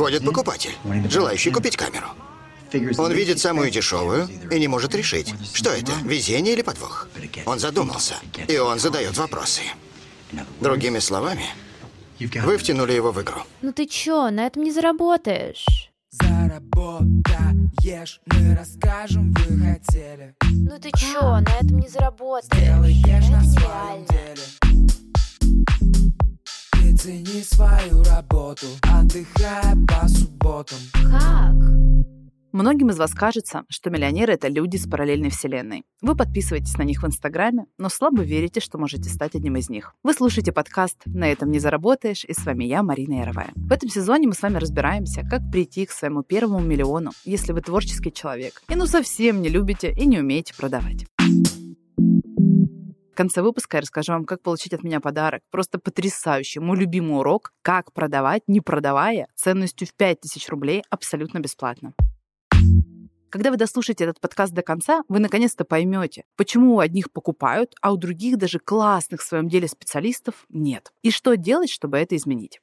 Входит покупатель, желающий купить камеру. Он видит самую дешевую и не может решить, что это, везение или подвох. Он задумался, и он задает вопросы. Другими словами, вы втянули его в игру. Ну ты чё, на этом не заработаешь. Заработаешь, мы расскажем, вы хотели. Ну ты чё, на этом не заработаешь. Сделаешь Это на своем нереально. Цени свою работу, отдыхая по субботам. Как? Многим из вас кажется, что миллионеры — это люди с параллельной вселенной. Вы подписываетесь на них в Инстаграме, но слабо верите, что можете стать одним из них. Вы слушаете подкаст «На этом не заработаешь» и с вами я, Марина Яровая. В этом сезоне мы с вами разбираемся, как прийти к своему первому миллиону, если вы творческий человек и ну совсем не любите и не умеете продавать. Конце выпуска я расскажу вам, как получить от меня подарок. Просто потрясающий, мой любимый урок, как продавать, не продавая, ценностью в 5000 рублей абсолютно бесплатно. Когда вы дослушаете этот подкаст до конца, вы наконец-то поймете, почему у одних покупают, а у других даже классных в своем деле специалистов нет. И что делать, чтобы это изменить.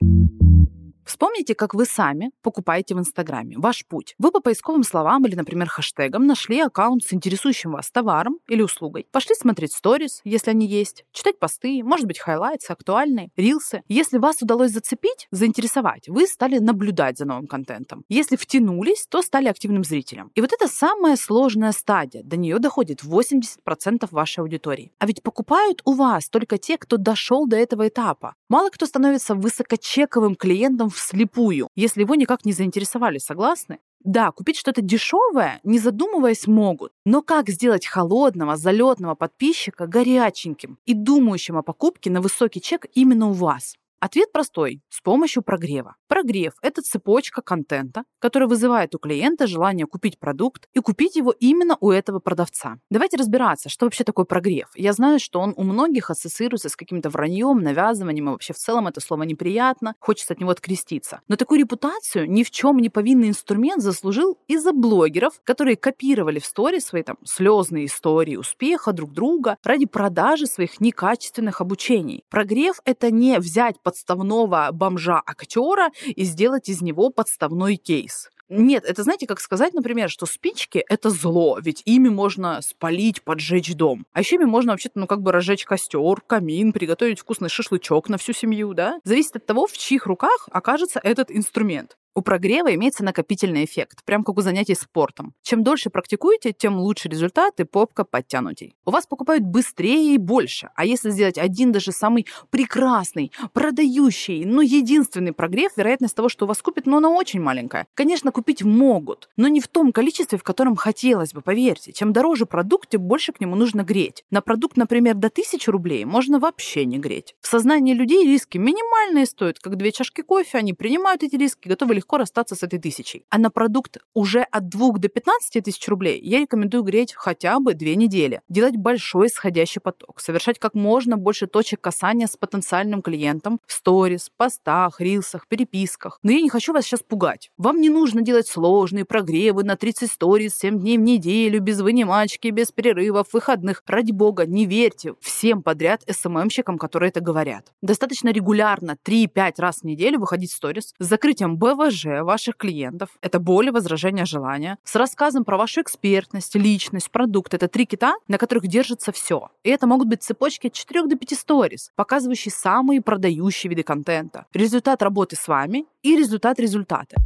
Вспомните, как вы сами покупаете в Инстаграме. Ваш путь. Вы по поисковым словам или, например, хэштегам нашли аккаунт с интересующим вас товаром или услугой. Пошли смотреть сторис, если они есть, читать посты, может быть, хайлайтсы, актуальные, рилсы. Если вас удалось зацепить, заинтересовать, вы стали наблюдать за новым контентом. Если втянулись, то стали активным зрителем. И вот это самая сложная стадия. До нее доходит 80% вашей аудитории. А ведь покупают у вас только те, кто дошел до этого этапа. Мало кто становится высокочековым клиентом вслепую, если его никак не заинтересовали, согласны? Да, купить что-то дешевое, не задумываясь, могут. Но как сделать холодного, залетного подписчика горяченьким и думающим о покупке на высокий чек именно у вас? Ответ простой – с помощью прогрева. Прогрев – это цепочка контента, которая вызывает у клиента желание купить продукт и купить его именно у этого продавца. Давайте разбираться, что вообще такое прогрев. Я знаю, что он у многих ассоциируется с каким-то враньем, навязыванием, и вообще в целом это слово неприятно, хочется от него откреститься. Но такую репутацию ни в чем не повинный инструмент заслужил из-за блогеров, которые копировали в сторе свои там слезные истории успеха друг друга ради продажи своих некачественных обучений. Прогрев – это не взять подставного бомжа-актера и сделать из него подставной кейс. Нет, это знаете, как сказать, например, что спички — это зло, ведь ими можно спалить, поджечь дом. А еще ими можно вообще-то, ну, как бы разжечь костер, камин, приготовить вкусный шашлычок на всю семью, да? Зависит от того, в чьих руках окажется этот инструмент. У прогрева имеется накопительный эффект, прям как у занятий спортом. Чем дольше практикуете, тем лучше результат и попка подтянутей. У вас покупают быстрее и больше, а если сделать один даже самый прекрасный, продающий, но единственный прогрев, вероятность того, что у вас купят, ну, она очень маленькая. Конечно, купить могут, но не в том количестве, в котором хотелось бы, поверьте. Чем дороже продукт, тем больше к нему нужно греть. На продукт, например, до 1000 рублей можно вообще не греть. В сознании людей риски минимальные стоят, как две чашки кофе, они принимают эти риски, готовы легко расстаться с этой тысячей. А на продукт уже от 2 до 15 тысяч рублей я рекомендую греть хотя бы две недели. Делать большой исходящий поток. Совершать как можно больше точек касания с потенциальным клиентом в сторис, постах, рилсах, переписках. Но я не хочу вас сейчас пугать. Вам не нужно делать сложные прогревы на 30 сторис 7 дней в неделю, без вынимачки, без перерывов, выходных. Ради бога, не верьте всем подряд СММщикам, которые это говорят. Достаточно регулярно 3-5 раз в неделю выходить в сторис с закрытием БВЖ, ваших клиентов. Это боли, возражения, желания. С рассказом про вашу экспертность, личность, продукт. Это три кита, на которых держится все. И это могут быть цепочки от 4 до 5 сторис, показывающие самые продающие виды контента. Результат работы с вами и результат результата.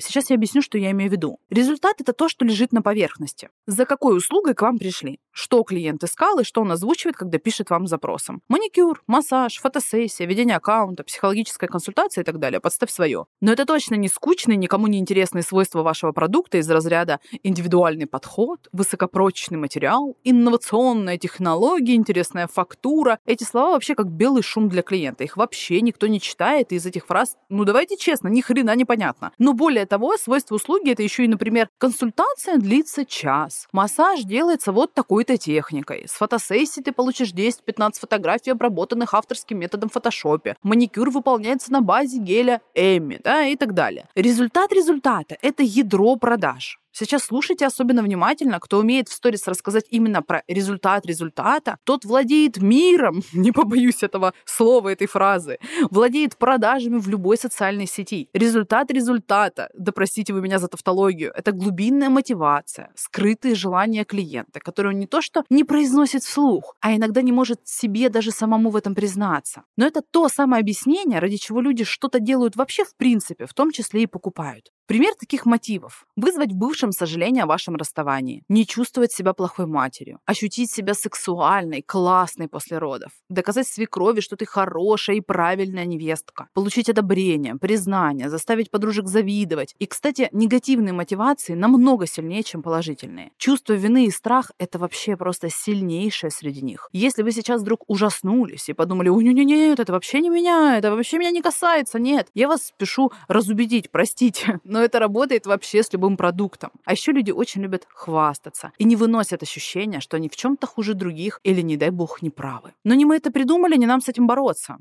Сейчас я объясню, что я имею в виду. Результат — это то, что лежит на поверхности. За какой услугой к вам пришли? Что клиент искал и что он озвучивает, когда пишет вам запросом? Маникюр, массаж, фотосессия, ведение аккаунта, психологическая консультация и так далее. Подставь свое. Но это точно не скучные, никому не интересные свойства вашего продукта из разряда индивидуальный подход, высокопрочный материал, инновационная технология, интересная фактура. Эти слова вообще как белый шум для клиента. Их вообще никто не читает, из этих фраз, ну давайте честно, ни хрена непонятно. Но более того, свойство услуги это еще и, например, консультация длится час. Массаж делается вот такой-то техникой. С фотосессии ты получишь 10-15 фотографий, обработанных авторским методом в фотошопе. Маникюр выполняется на базе геля Эмми, да, и так далее. Результат результата – это ядро продаж. Сейчас слушайте особенно внимательно. Кто умеет в сторис рассказать именно про результат результата, тот владеет миром, не побоюсь этого слова, этой фразы, владеет продажами в любой социальной сети. Результат результата, да простите вы меня за тавтологию, это глубинная мотивация, скрытые желания клиента, которые он не то что не произносит вслух, а иногда не может себе даже самому в этом признаться. Но это то самое объяснение, ради чего люди что-то делают вообще в принципе, в том числе и покупают. Пример таких мотивов. Вызвать в бывшем сожаление о вашем расставании. Не чувствовать себя плохой матерью. Ощутить себя сексуальной, классной после родов. Доказать свекрови, что ты хорошая и правильная невестка. Получить одобрение, признание, заставить подружек завидовать. И, кстати, негативные мотивации намного сильнее, чем положительные. Чувство вины и страх – это вообще просто сильнейшее среди них. Если вы сейчас вдруг ужаснулись и подумали, ой, нет, нет, это вообще не меня, это вообще меня не касается, нет, я вас спешу разубедить, простите, но это работает вообще с любым продуктом. А еще люди очень любят хвастаться и не выносят ощущения, что они в чем-то хуже других или, не дай бог, неправы. Но не мы это придумали, не нам с этим бороться.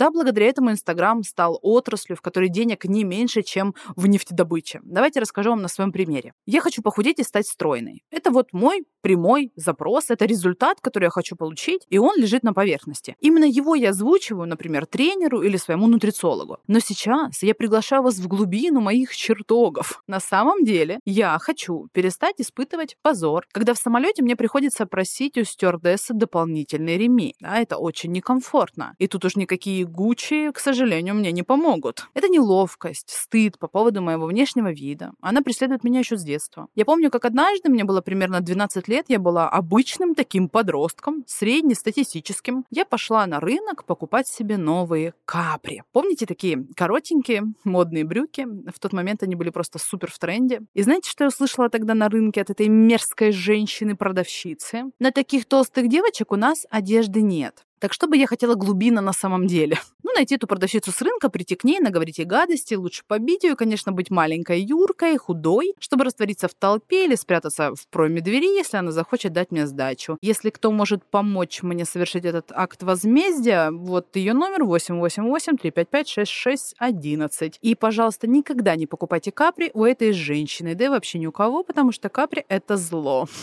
Да, благодаря этому Инстаграм стал отраслью, в которой денег не меньше, чем в нефтедобыче. Давайте расскажу вам на своем примере. Я хочу похудеть и стать стройной. Это вот мой прямой запрос, это результат, который я хочу получить, и он лежит на поверхности. Именно его я озвучиваю, например, тренеру или своему нутрициологу. Но сейчас я приглашаю вас в глубину моих чертогов. На самом деле я хочу перестать испытывать позор, когда в самолете мне приходится просить у стюардессы дополнительный ремень. Да, это очень некомфортно. И тут уж никакие Гуччи, к сожалению, мне не помогут. Это неловкость, стыд по поводу моего внешнего вида. Она преследует меня еще с детства. Я помню, как однажды, мне было примерно 12 лет, я была обычным таким подростком, среднестатистическим. Я пошла на рынок покупать себе новые капри. Помните такие коротенькие модные брюки? В тот момент они были просто супер в тренде. И знаете, что я услышала тогда на рынке от этой мерзкой женщины-продавщицы? На таких толстых девочек у нас одежды нет. Так что бы я хотела глубина на самом деле? Ну, найти эту продавщицу с рынка, прийти к ней, наговорить ей гадости, лучше побить ее, конечно, быть маленькой юркой, худой, чтобы раствориться в толпе или спрятаться в проеме двери, если она захочет дать мне сдачу. Если кто может помочь мне совершить этот акт возмездия, вот ее номер 888-355-6611. И, пожалуйста, никогда не покупайте капри у этой женщины, да и вообще ни у кого, потому что капри — это зло.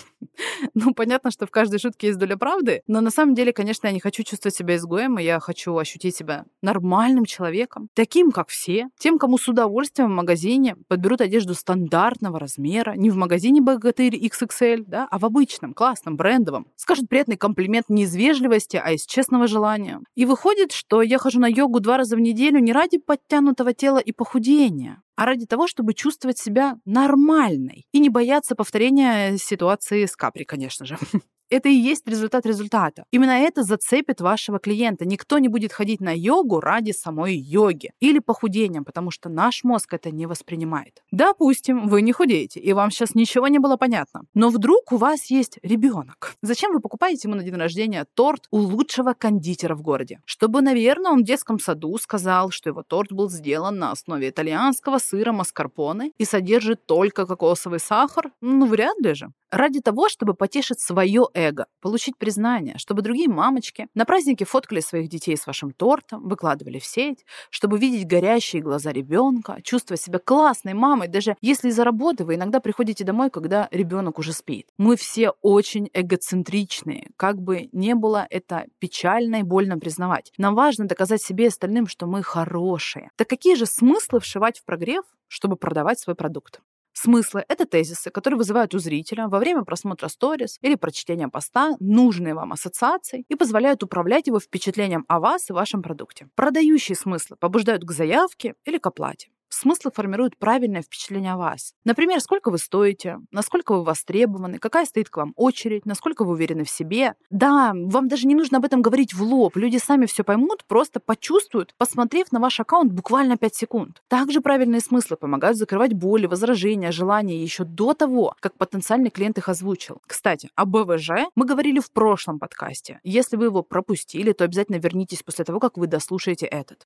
Ну, понятно, что в каждой шутке есть доля правды, но на самом деле, конечно, я не хочу чувствовать себя изгоем, и я хочу ощутить себя нормальным человеком, таким, как все, тем, кому с удовольствием в магазине подберут одежду стандартного размера, не в магазине Богатырь XXL, да, а в обычном, классном, брендовом. Скажут приятный комплимент не из вежливости, а из честного желания. И выходит, что я хожу на йогу два раза в неделю не ради подтянутого тела и похудения, а ради того, чтобы чувствовать себя нормальной и не бояться повторения ситуации с Капри, конечно же. Это и есть результат результата. Именно это зацепит вашего клиента. Никто не будет ходить на йогу ради самой йоги или похудения, потому что наш мозг это не воспринимает. Допустим, вы не худеете, и вам сейчас ничего не было понятно. Но вдруг у вас есть ребенок. Зачем вы покупаете ему на день рождения торт у лучшего кондитера в городе? Чтобы, наверное, он в детском саду сказал, что его торт был сделан на основе итальянского сыра маскарпоне и содержит только кокосовый сахар? Ну, вряд ли же. Ради того, чтобы потешить свое эго, получить признание, чтобы другие мамочки на празднике фоткали своих детей с вашим тортом, выкладывали в сеть, чтобы видеть горящие глаза ребенка, чувствовать себя классной мамой, даже если из-за работы вы иногда приходите домой, когда ребенок уже спит. Мы все очень эгоцентричные, как бы не было это печально и больно признавать. Нам важно доказать себе и остальным, что мы хорошие. Так какие же смыслы вшивать в прогрев, чтобы продавать свой продукт? Смыслы — это тезисы, которые вызывают у зрителя во время просмотра сторис или прочтения поста нужные вам ассоциации и позволяют управлять его впечатлением о вас и вашем продукте. Продающие смыслы побуждают к заявке или к оплате. Смыслы формируют правильное впечатление о вас. Например, сколько вы стоите, насколько вы востребованы, какая стоит к вам очередь, насколько вы уверены в себе. Да, вам даже не нужно об этом говорить в лоб. Люди сами все поймут, просто почувствуют, посмотрев на ваш аккаунт буквально 5 секунд. Также правильные смыслы помогают закрывать боли, возражения, желания еще до того, как потенциальный клиент их озвучил. Кстати, о БВЖ мы говорили в прошлом подкасте. Если вы его пропустили, то обязательно вернитесь после того, как вы дослушаете этот.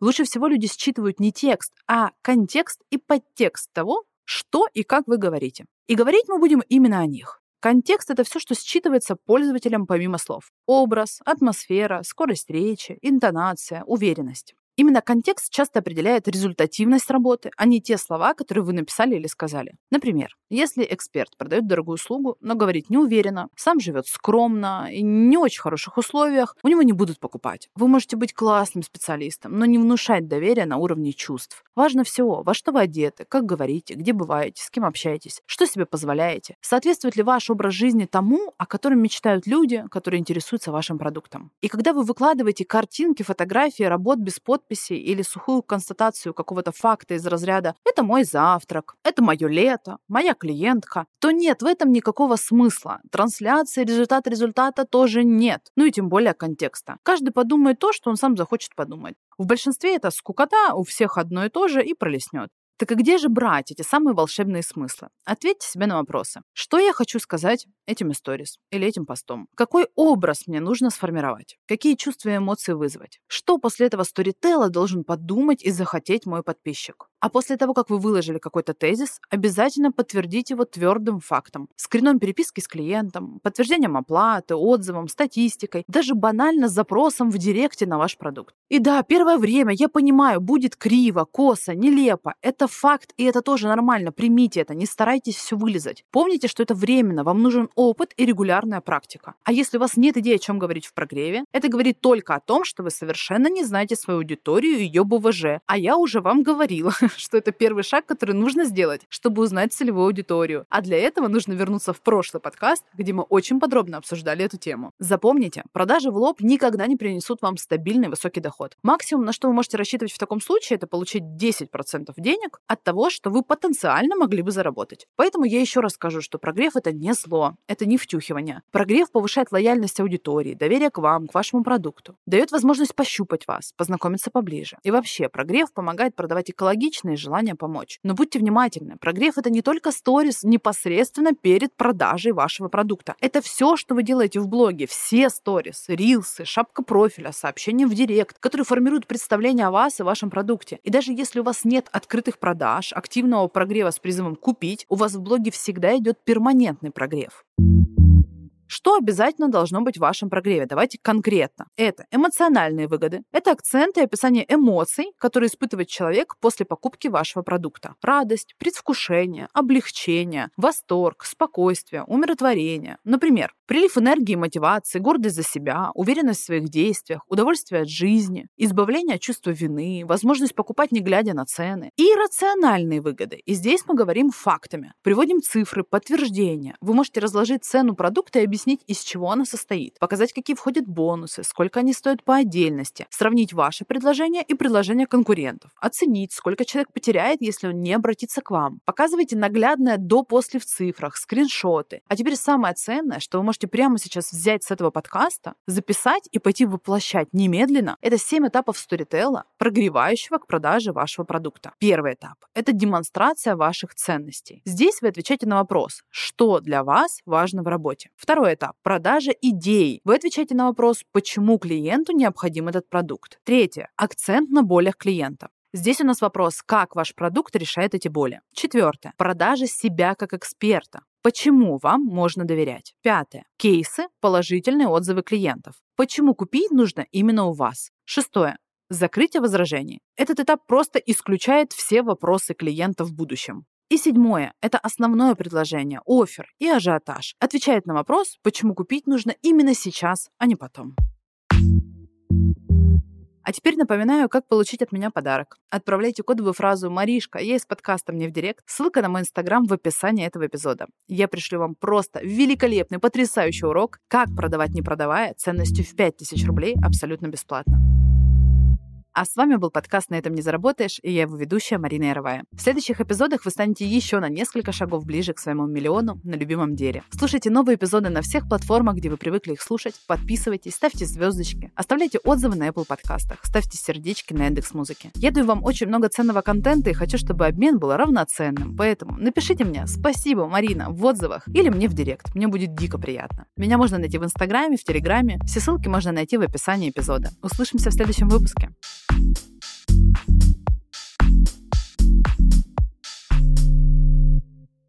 Лучше всего люди считывают не текст, а контекст и подтекст того, что и как вы говорите. И говорить мы будем именно о них. Контекст — это все, что считывается пользователем помимо слов. Образ, атмосфера, скорость речи, интонация, уверенность. Именно контекст часто определяет результативность работы, а не те слова, которые вы написали или сказали. Например, если эксперт продает дорогую услугу, но говорит неуверенно, сам живет скромно и не очень хороших условиях, у него не будут покупать. Вы можете быть классным специалистом, но не внушать доверия на уровне чувств. Важно все, во что вы одеты, как говорите, где бываете, с кем общаетесь, что себе позволяете. Соответствует ли ваш образ жизни тому, о котором мечтают люди, которые интересуются вашим продуктом. И когда вы выкладываете картинки, фотографии работ без подписи или сухую констатацию какого-то факта из разряда «это мой завтрак», «это мое лето», «моя клиентка», то нет в этом никакого смысла. Трансляции, результат результата тоже нет. Ну и тем более контекста. Каждый подумает то, что он сам захочет подумать. В большинстве это скукота, у всех одно и то же и пролеснет. Так и где же брать эти самые волшебные смыслы? Ответьте себе на вопросы. Что я хочу сказать этим сторис или этим постом? Какой образ мне нужно сформировать? Какие чувства и эмоции вызвать? Что после этого сторителла должен подумать и захотеть мой подписчик? А после того, как вы выложили какой-то тезис, обязательно подтвердите его твердым фактом. Скрином переписки с клиентом, подтверждением оплаты, отзывом, статистикой, даже банально запросом в директе на ваш продукт. И да, первое время, я понимаю, будет криво, косо, нелепо. Это факт, и это тоже нормально. Примите это, не старайтесь все вылезать. Помните, что это временно, вам нужен опыт и регулярная практика. А если у вас нет идеи, о чем говорить в прогреве, это говорит только о том, что вы совершенно не знаете свою аудиторию и ее БВЖ. А я уже вам говорила, что это первый шаг, который нужно сделать, чтобы узнать целевую аудиторию. А для этого нужно вернуться в прошлый подкаст, где мы очень подробно обсуждали эту тему. Запомните, продажи в лоб никогда не принесут вам стабильный высокий доход. Максимум, на что вы можете рассчитывать в таком случае, это получить 10% денег от того, что вы потенциально могли бы заработать. Поэтому я еще раз скажу, что прогрев это не зло, это не втюхивание. Прогрев повышает лояльность аудитории, доверие к вам, к вашему продукту, дает возможность пощупать вас, познакомиться поближе. И вообще, прогрев помогает продавать экологично и желание помочь. Но будьте внимательны, прогрев это не только сторис непосредственно перед продажей вашего продукта. Это все, что вы делаете в блоге, все сторис, рилсы, шапка профиля, сообщения в директ, которые формируют представление о вас и вашем продукте. И даже если у вас нет открытых продаж, активного прогрева с призывом купить, у вас в блоге всегда идет перманентный прогрев. Что обязательно должно быть в вашем прогреве? Давайте конкретно. Это эмоциональные выгоды. Это акценты и описание эмоций, которые испытывает человек после покупки вашего продукта. Радость, предвкушение, облегчение, восторг, спокойствие, умиротворение. Например, прилив энергии и мотивации, гордость за себя, уверенность в своих действиях, удовольствие от жизни, избавление от чувства вины, возможность покупать не глядя на цены. И рациональные выгоды. И здесь мы говорим фактами. Приводим цифры, подтверждения. Вы можете разложить цену продукта и объяснить, объяснить, из чего она состоит, показать, какие входят бонусы, сколько они стоят по отдельности, сравнить ваше предложение и предложение конкурентов, оценить, сколько человек потеряет, если он не обратится к вам. Показывайте наглядное до-после в цифрах, скриншоты. А теперь самое ценное, что вы можете прямо сейчас взять с этого подкаста, записать и пойти воплощать немедленно, это 7 этапов сторителла, прогревающего к продаже вашего продукта. Первый этап – это демонстрация ваших ценностей. Здесь вы отвечаете на вопрос, что для вас важно в работе. Второй Второй этап – продажа идей. Вы отвечаете на вопрос, почему клиенту необходим этот продукт. Третье – акцент на болях клиента. Здесь у нас вопрос, как ваш продукт решает эти боли. Четвертое. Продажа себя как эксперта. Почему вам можно доверять? Пятое. Кейсы, положительные отзывы клиентов. Почему купить нужно именно у вас? Шестое. Закрытие возражений. Этот этап просто исключает все вопросы клиента в будущем. И седьмое – это основное предложение, офер и ажиотаж. Отвечает на вопрос, почему купить нужно именно сейчас, а не потом. А теперь напоминаю, как получить от меня подарок. Отправляйте кодовую фразу «Маришка, я из подкаста мне в директ». Ссылка на мой инстаграм в описании этого эпизода. Я пришлю вам просто великолепный, потрясающий урок, как продавать не продавая, ценностью в 5000 рублей абсолютно бесплатно. А с вами был подкаст «На этом не заработаешь» и я его ведущая Марина Яровая. В следующих эпизодах вы станете еще на несколько шагов ближе к своему миллиону на любимом деле. Слушайте новые эпизоды на всех платформах, где вы привыкли их слушать, подписывайтесь, ставьте звездочки, оставляйте отзывы на Apple подкастах, ставьте сердечки на индекс музыки. Я даю вам очень много ценного контента и хочу, чтобы обмен был равноценным, поэтому напишите мне «Спасибо, Марина» в отзывах или мне в директ, мне будет дико приятно. Меня можно найти в Инстаграме, в Телеграме, все ссылки можно найти в описании эпизода. Услышимся в следующем выпуске. you